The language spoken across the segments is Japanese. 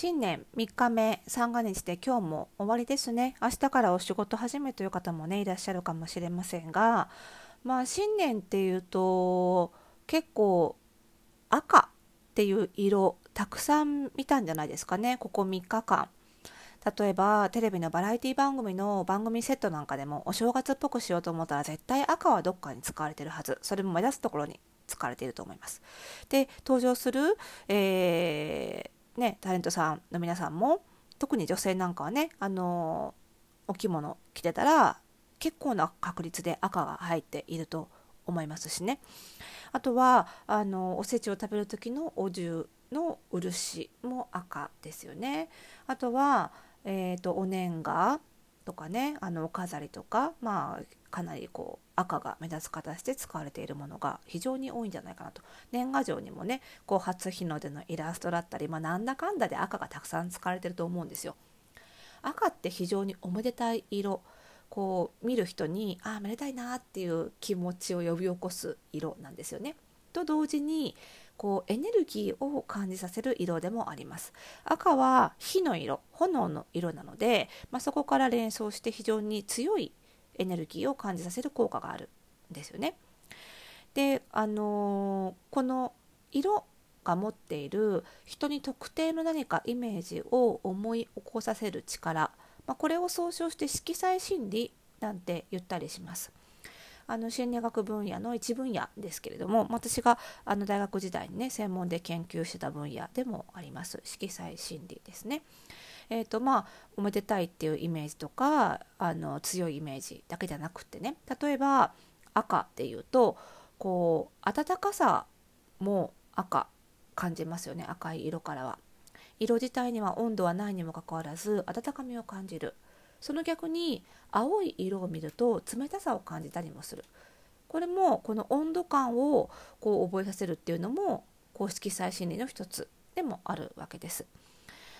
新年3日目三が日で今日も終わりですね。明日からお仕事始めという方もねいらっしゃるかもしれませんがまあ新年っていうと結構赤っていう色たくさん見たんじゃないですかね。ここ3日間。例えばテレビのバラエティ番組の番組セットなんかでもお正月っぽくしようと思ったら絶対赤はどっかに使われてるはず。それも目立つところに使われていると思います。で登場する、えーね、タレントさんの皆さんも特に女性なんかはねあのお着物着てたら結構な確率で赤が入っていると思いますしね。あとはあのおせちを食べる時のお重の漆も赤ですよね。あとは、えーと、お年賀とかねあのお飾りとかまあかなりこう赤が目立つ形で使われているものが非常に多いんじゃないかなと年賀状にもねこう初日の出のイラストだったり、まあ、なんだかんだで赤がたくさん使われてると思うんですよ。赤って非常におめでたい色こう見る人にああめでたいなっていう気持ちを呼び起こす色なんですよね。と同時にこうエネルギーを感じさせる色でもあります赤は火の色炎の色なので、まあ、そこから連想して非常に強いエネルギーを感じさせる効果があるんですよね。であのー、この色が持っている人に特定の何かイメージを思い起こさせる力、まあ、これを総称して色彩心理なんて言ったりします。あの心理学分野の一分野ですけれども私があの大学時代にね専門で研究してた分野でもあります色彩心理ですね。えーとまあ、おめでたいっていうイメージとかあの強いイメージだけじゃなくってね例えば赤っていうとこう暖かさも赤感じますよね赤い色からは。色自体には温度はないにもかかわらず温かみを感じるその逆に青い色を見ると冷たさを感じたりもするこれもこの温度感をこう覚えさせるっていうのも公式彩心理の一つでもあるわけです。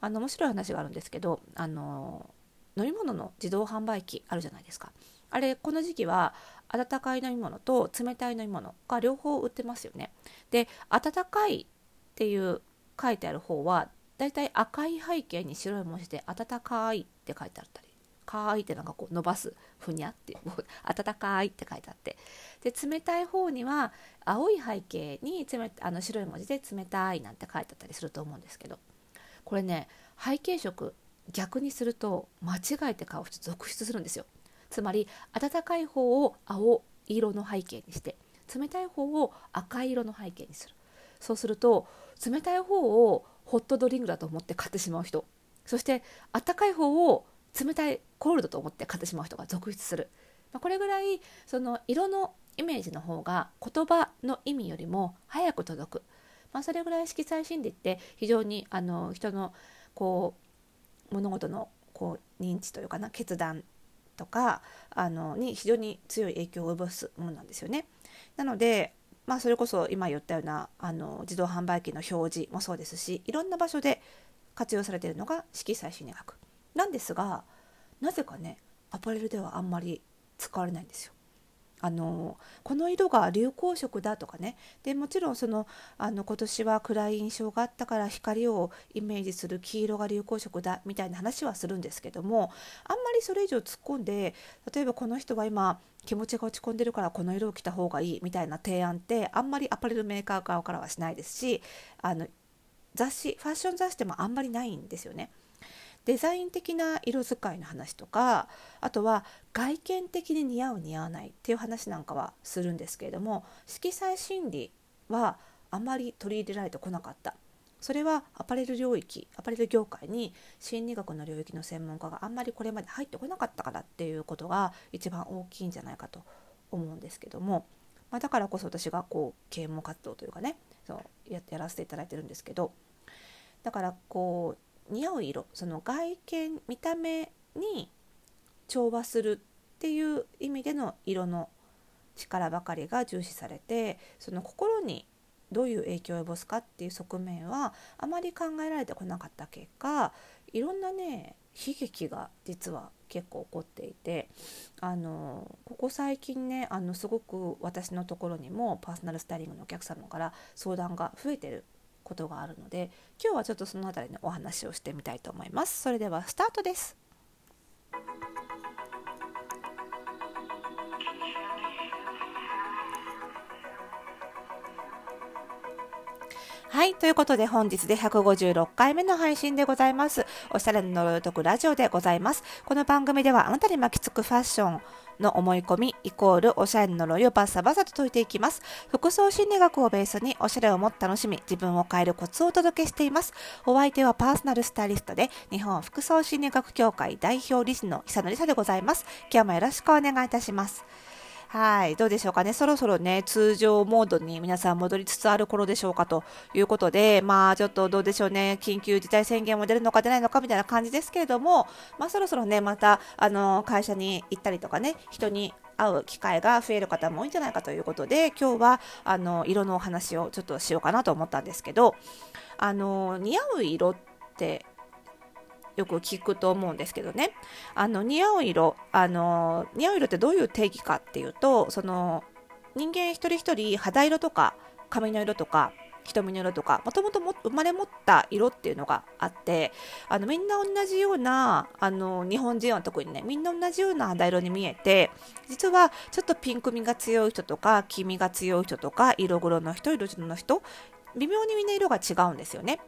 あの面白い話があるんですけどあの飲み物の自動販売機あるじゃないですか。あれこの時期は温かい飲み物と冷たい飲み物が両方売ってますよね。で温かいっていう書いてある方はだいたい赤い背景に白い文字で温かいって書いてあったりかいってなんかこう伸ばすふにゃって 温かいって書いてあってで冷たい方には青い背景に冷あの白い文字で冷たいなんて書いてあったりすると思うんですけどこれね背景色逆にすると間違えて買う人続出するんですよ。つまり温かい方を青色の背景にして冷たい方を赤色の背景にする。そうすると冷たい方をホットドリンクだと思って買ってしまう人そして温かい方を冷たいコールドと思って買ってしまう人が続出する、まあ、これぐらいその色のイメージの方が言葉の意味よりも早く届く、まあ、それぐらい色彩心理って非常にあの人のこう物事のこう認知というかな決断とかあのに非常に強い影響を及ぼすものなんですよね。なのでまあ、それこそ今言ったようなあの自動販売機の表示もそうですしいろんな場所で活用されているのが色彩心理学なんですがなぜかねアパレルではあんまり使われないんですよ。あのこの色が流行色だとかねでもちろんそのあの今年は暗い印象があったから光をイメージする黄色が流行色だみたいな話はするんですけどもあんまりそれ以上突っ込んで例えばこの人は今気持ちが落ち込んでるからこの色を着た方がいいみたいな提案ってあんまりアパレルメーカー側からはしないですしあの雑誌ファッション雑誌でもあんまりないんですよね。デザイン的な色使いの話とかあとは外見的に似合う似合わないっていう話なんかはするんですけれども色彩心理はあまり取り入れられてこなかった。それはアパレル領域アパレル業界に心理学の領域の専門家があんまりこれまで入ってこなかったからっていうことが一番大きいんじゃないかと思うんですけども、まあ、だからこそ私がこう啓蒙活動というかねそうややらせていただいてるんですけどだからこう似合う色その外見見た目に調和するっていう意味での色の力ばかりが重視されてその心にどういう影響を及ぼすかっていう側面はあまり考えられてこなかった結果いろんなね悲劇が実は結構起こっていてあのここ最近ねあのすごく私のところにもパーソナルスタイリングのお客様から相談が増えてることがあるので今日はちょっとその辺りのお話をしてみたいと思いますそれではスタートですはい。ということで本日で156回目の配信でございます。おしゃれの呪いを解くラジオでございます。この番組ではあなたに巻きつくファッションの思い込みイコールおしゃれの呪いをバッサバサと解いていきます。服装心理学をベースにおしゃれをもっと楽しみ、自分を変えるコツをお届けしています。お相手はパーソナルスタイリストで日本服装心理学協会代表理事の久野理沙でございます。今日もよろしくお願いいたします。はい、どうでしょうかね。そろそろね、通常モードに皆さん戻りつつある頃でしょうかということで、まあちょっとどうでしょうね、緊急事態宣言も出るのか出ないのかみたいな感じですけれども、まあそろそろね、また、あの、会社に行ったりとかね、人に会う機会が増える方も多いんじゃないかということで、今日は、あの、色のお話をちょっとしようかなと思ったんですけど、あの、似合う色ってよく聞くと思うんですけどねあの似合う色あの似合う色ってどういう定義かっていうとその人間一人一人肌色とか髪の色とか瞳の色とかもともと生まれ持った色っていうのがあってあのみんな同じようなあの日本人は特にねみんな同じような肌色に見えて実はちょっとピンクみが強い人とか黄身が強い人とか色黒の人色白の人微妙にみんな色が違うんですよね。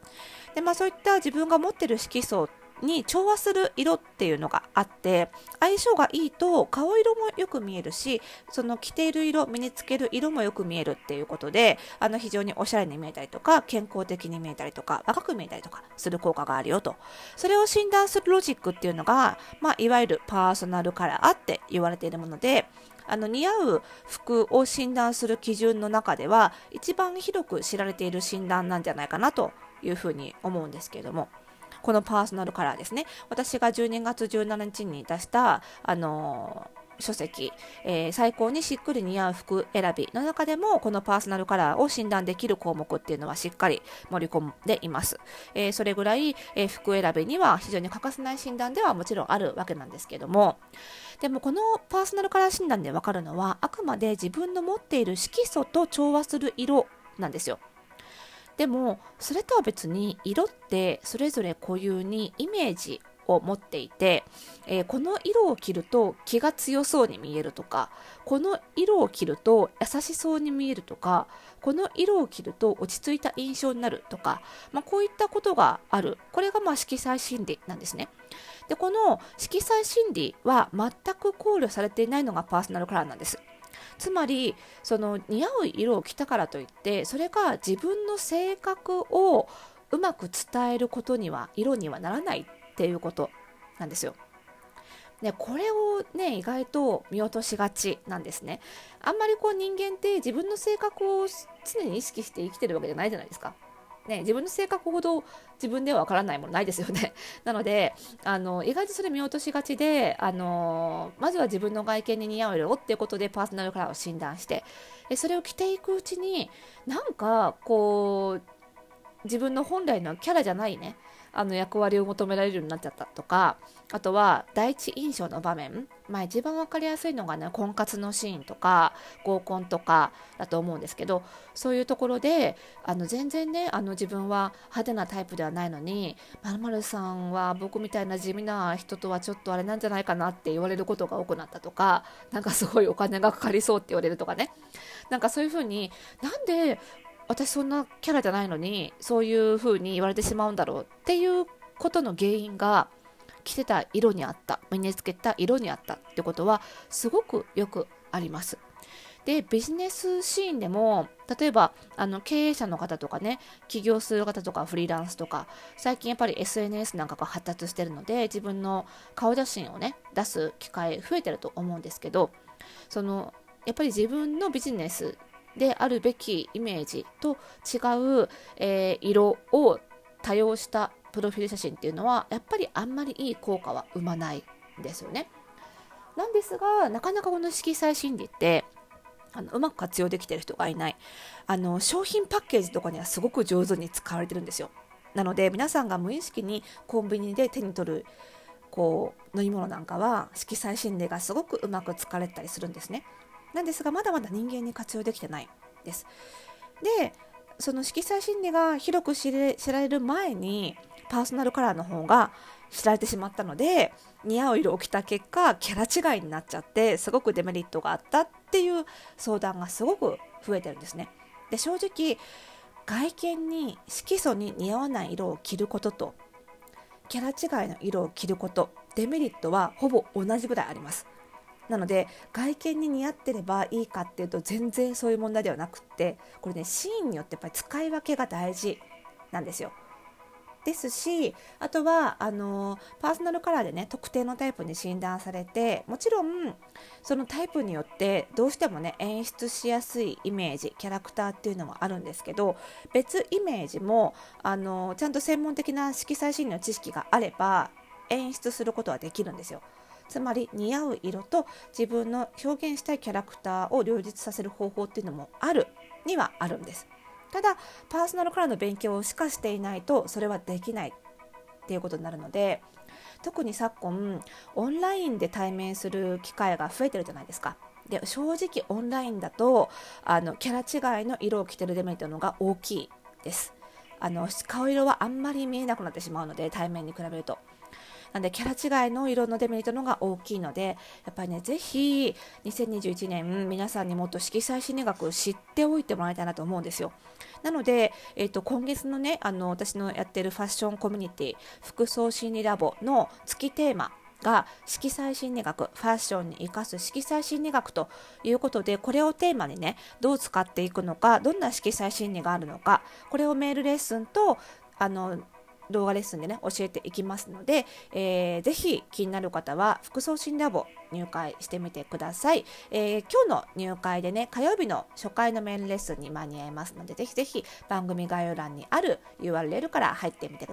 でまあそういった自分が持ってる色素に調和する色っていうのがあって相性がいいと顔色もよく見えるしその着ている色身につける色もよく見えるっていうことであの非常におしゃれに見えたりとか健康的に見えたりとか若く見えたりとかする効果があるよと。それを診断するロジックっていうのが、まあ、いわゆるパーソナルカラーって言われているものであの似合う服を診断する基準の中では一番広く知られている診断なんじゃないかなというふうに思うんですけれども。このパーソナルカラーですね。私が12月17日に出したあの書籍、えー、最高にしっくり似合う服選びの中でもこのパーソナルカラーを診断できる項目っていうのはしっかり盛り込んでいます、えー、それぐらい、えー、服選びには非常に欠かせない診断ではもちろんあるわけなんですけども。でもこのパーソナルカラー診断でわかるのはあくまで自分の持っている色素と調和する色なんですよ。でもそれとは別に色ってそれぞれ固有にイメージを持っていて、えー、この色を着ると気が強そうに見えるとかこの色を着ると優しそうに見えるとかこの色を着ると落ち着いた印象になるとか、まあ、こういったことがある。これがまあ色彩心理なんですね。でこの色彩心理は全く考慮されていないのがパーソナルカラーなんです。つまりその似合う色を着たからといってそれが自分の性格をうまく伝えることには色にはならないっていうことなんですよ。ね、これをね意外と見落としがちなんですね。あんまりこう人間って自分の性格を常に意識して生きてるわけじゃないじゃないですか。ね、自分の性格ほど自分ではわからないものないですよね。なのであの意外とそれ見落としがちであのまずは自分の外見に似合う色っていうことでパーソナルカラーを診断してそれを着ていくうちになんかこう自分の本来のキャラじゃないねあの役割を求められるようになっちゃったとかあとは第一印象の場面、まあ、一番分かりやすいのがね婚活のシーンとか合コンとかだと思うんですけどそういうところであの全然ねあの自分は派手なタイプではないのにまるさんは僕みたいな地味な人とはちょっとあれなんじゃないかなって言われることが多くなったとかなんかすごいお金がかかりそうって言われるとかね。なんかそういうふうになんで私そんなキャラじゃないのにそういう風に言われてしまうんだろうっていうことの原因が着てた色にあった身につけた色にあったってことはすごくよくあります。でビジネスシーンでも例えばあの経営者の方とかね起業する方とかフリーランスとか最近やっぱり SNS なんかが発達してるので自分の顔写真をね出す機会増えてると思うんですけどそのやっぱり自分のビジネスであるべきイメージと違う、えー、色を多用したプロフィール写真っていうのはやっぱりあんまりいい効果は生まないんですよね。なんですがなかなかこの色彩心理ってあのうまく活用できてる人がいないあの商品パッケージとかにはすごく上手に使われてるんですよなので皆さんが無意識にコンビニで手に取るこう飲み物なんかは色彩心理がすごくうまく使われたりするんですねなんですがまだまだ人間に活用できてないです。でその色彩心理が広く知れ知られる前にパーソナルカラーの方が知られてしまったので似合う色を着た結果キャラ違いになっちゃってすごくデメリットがあったっていう相談がすごく増えてるんですね。で正直外見に色素に似合わない色を着ることとキャラ違いの色を着ることデメリットはほぼ同じぐらいありますなので外見に似合ってればいいかっていうと全然そういう問題ではなくってこれねシーンによってやっぱり使い分けが大事なんですよですしあとはあのパーソナルカラーでね特定のタイプに診断されてもちろんそのタイプによってどうしてもね演出しやすいイメージキャラクターっていうのはあるんですけど別イメージもあのちゃんと専門的な色彩心理の知識があれば演出することはできるんですよ。つまり似合う色と自分の表現したいキャラクターを両立させる方法っていうのもあるにはあるんです。ただパーソナルカラーの勉強をしかしていないとそれはできないっていうことになるので特に昨今オンラインで対面する機会が増えてるじゃないですか。で正直オンラインだとあのキャラ違いの色を着てるデメリットのが大きいです。あの顔色はあんまり見えなくなってしまうので対面に比べると。なんでキャラ違いの色のデメリットのが大きいのでやっぱりねぜひ2021年皆さんにもっと色彩心理学を知っておいてもらいたいなと思うんですよ。なので、えーと、今月のねあの私のやってるファッションコミュニティ服装心理ラボの月テーマが色彩心理学ファッションに生かす色彩心理学ということでこれをテーマにねどう使っていくのかどんな色彩心理があるのかこれをメールレッスンとあの動画レッスンでね教えていきますので、えー、ぜひ気になる方は服装診ラボ入会してみてください、えー、今日の入会でね火曜日の初回のメールレッスンに間に合いますのでぜひぜひ番組概要欄にある URL から入ってみてください。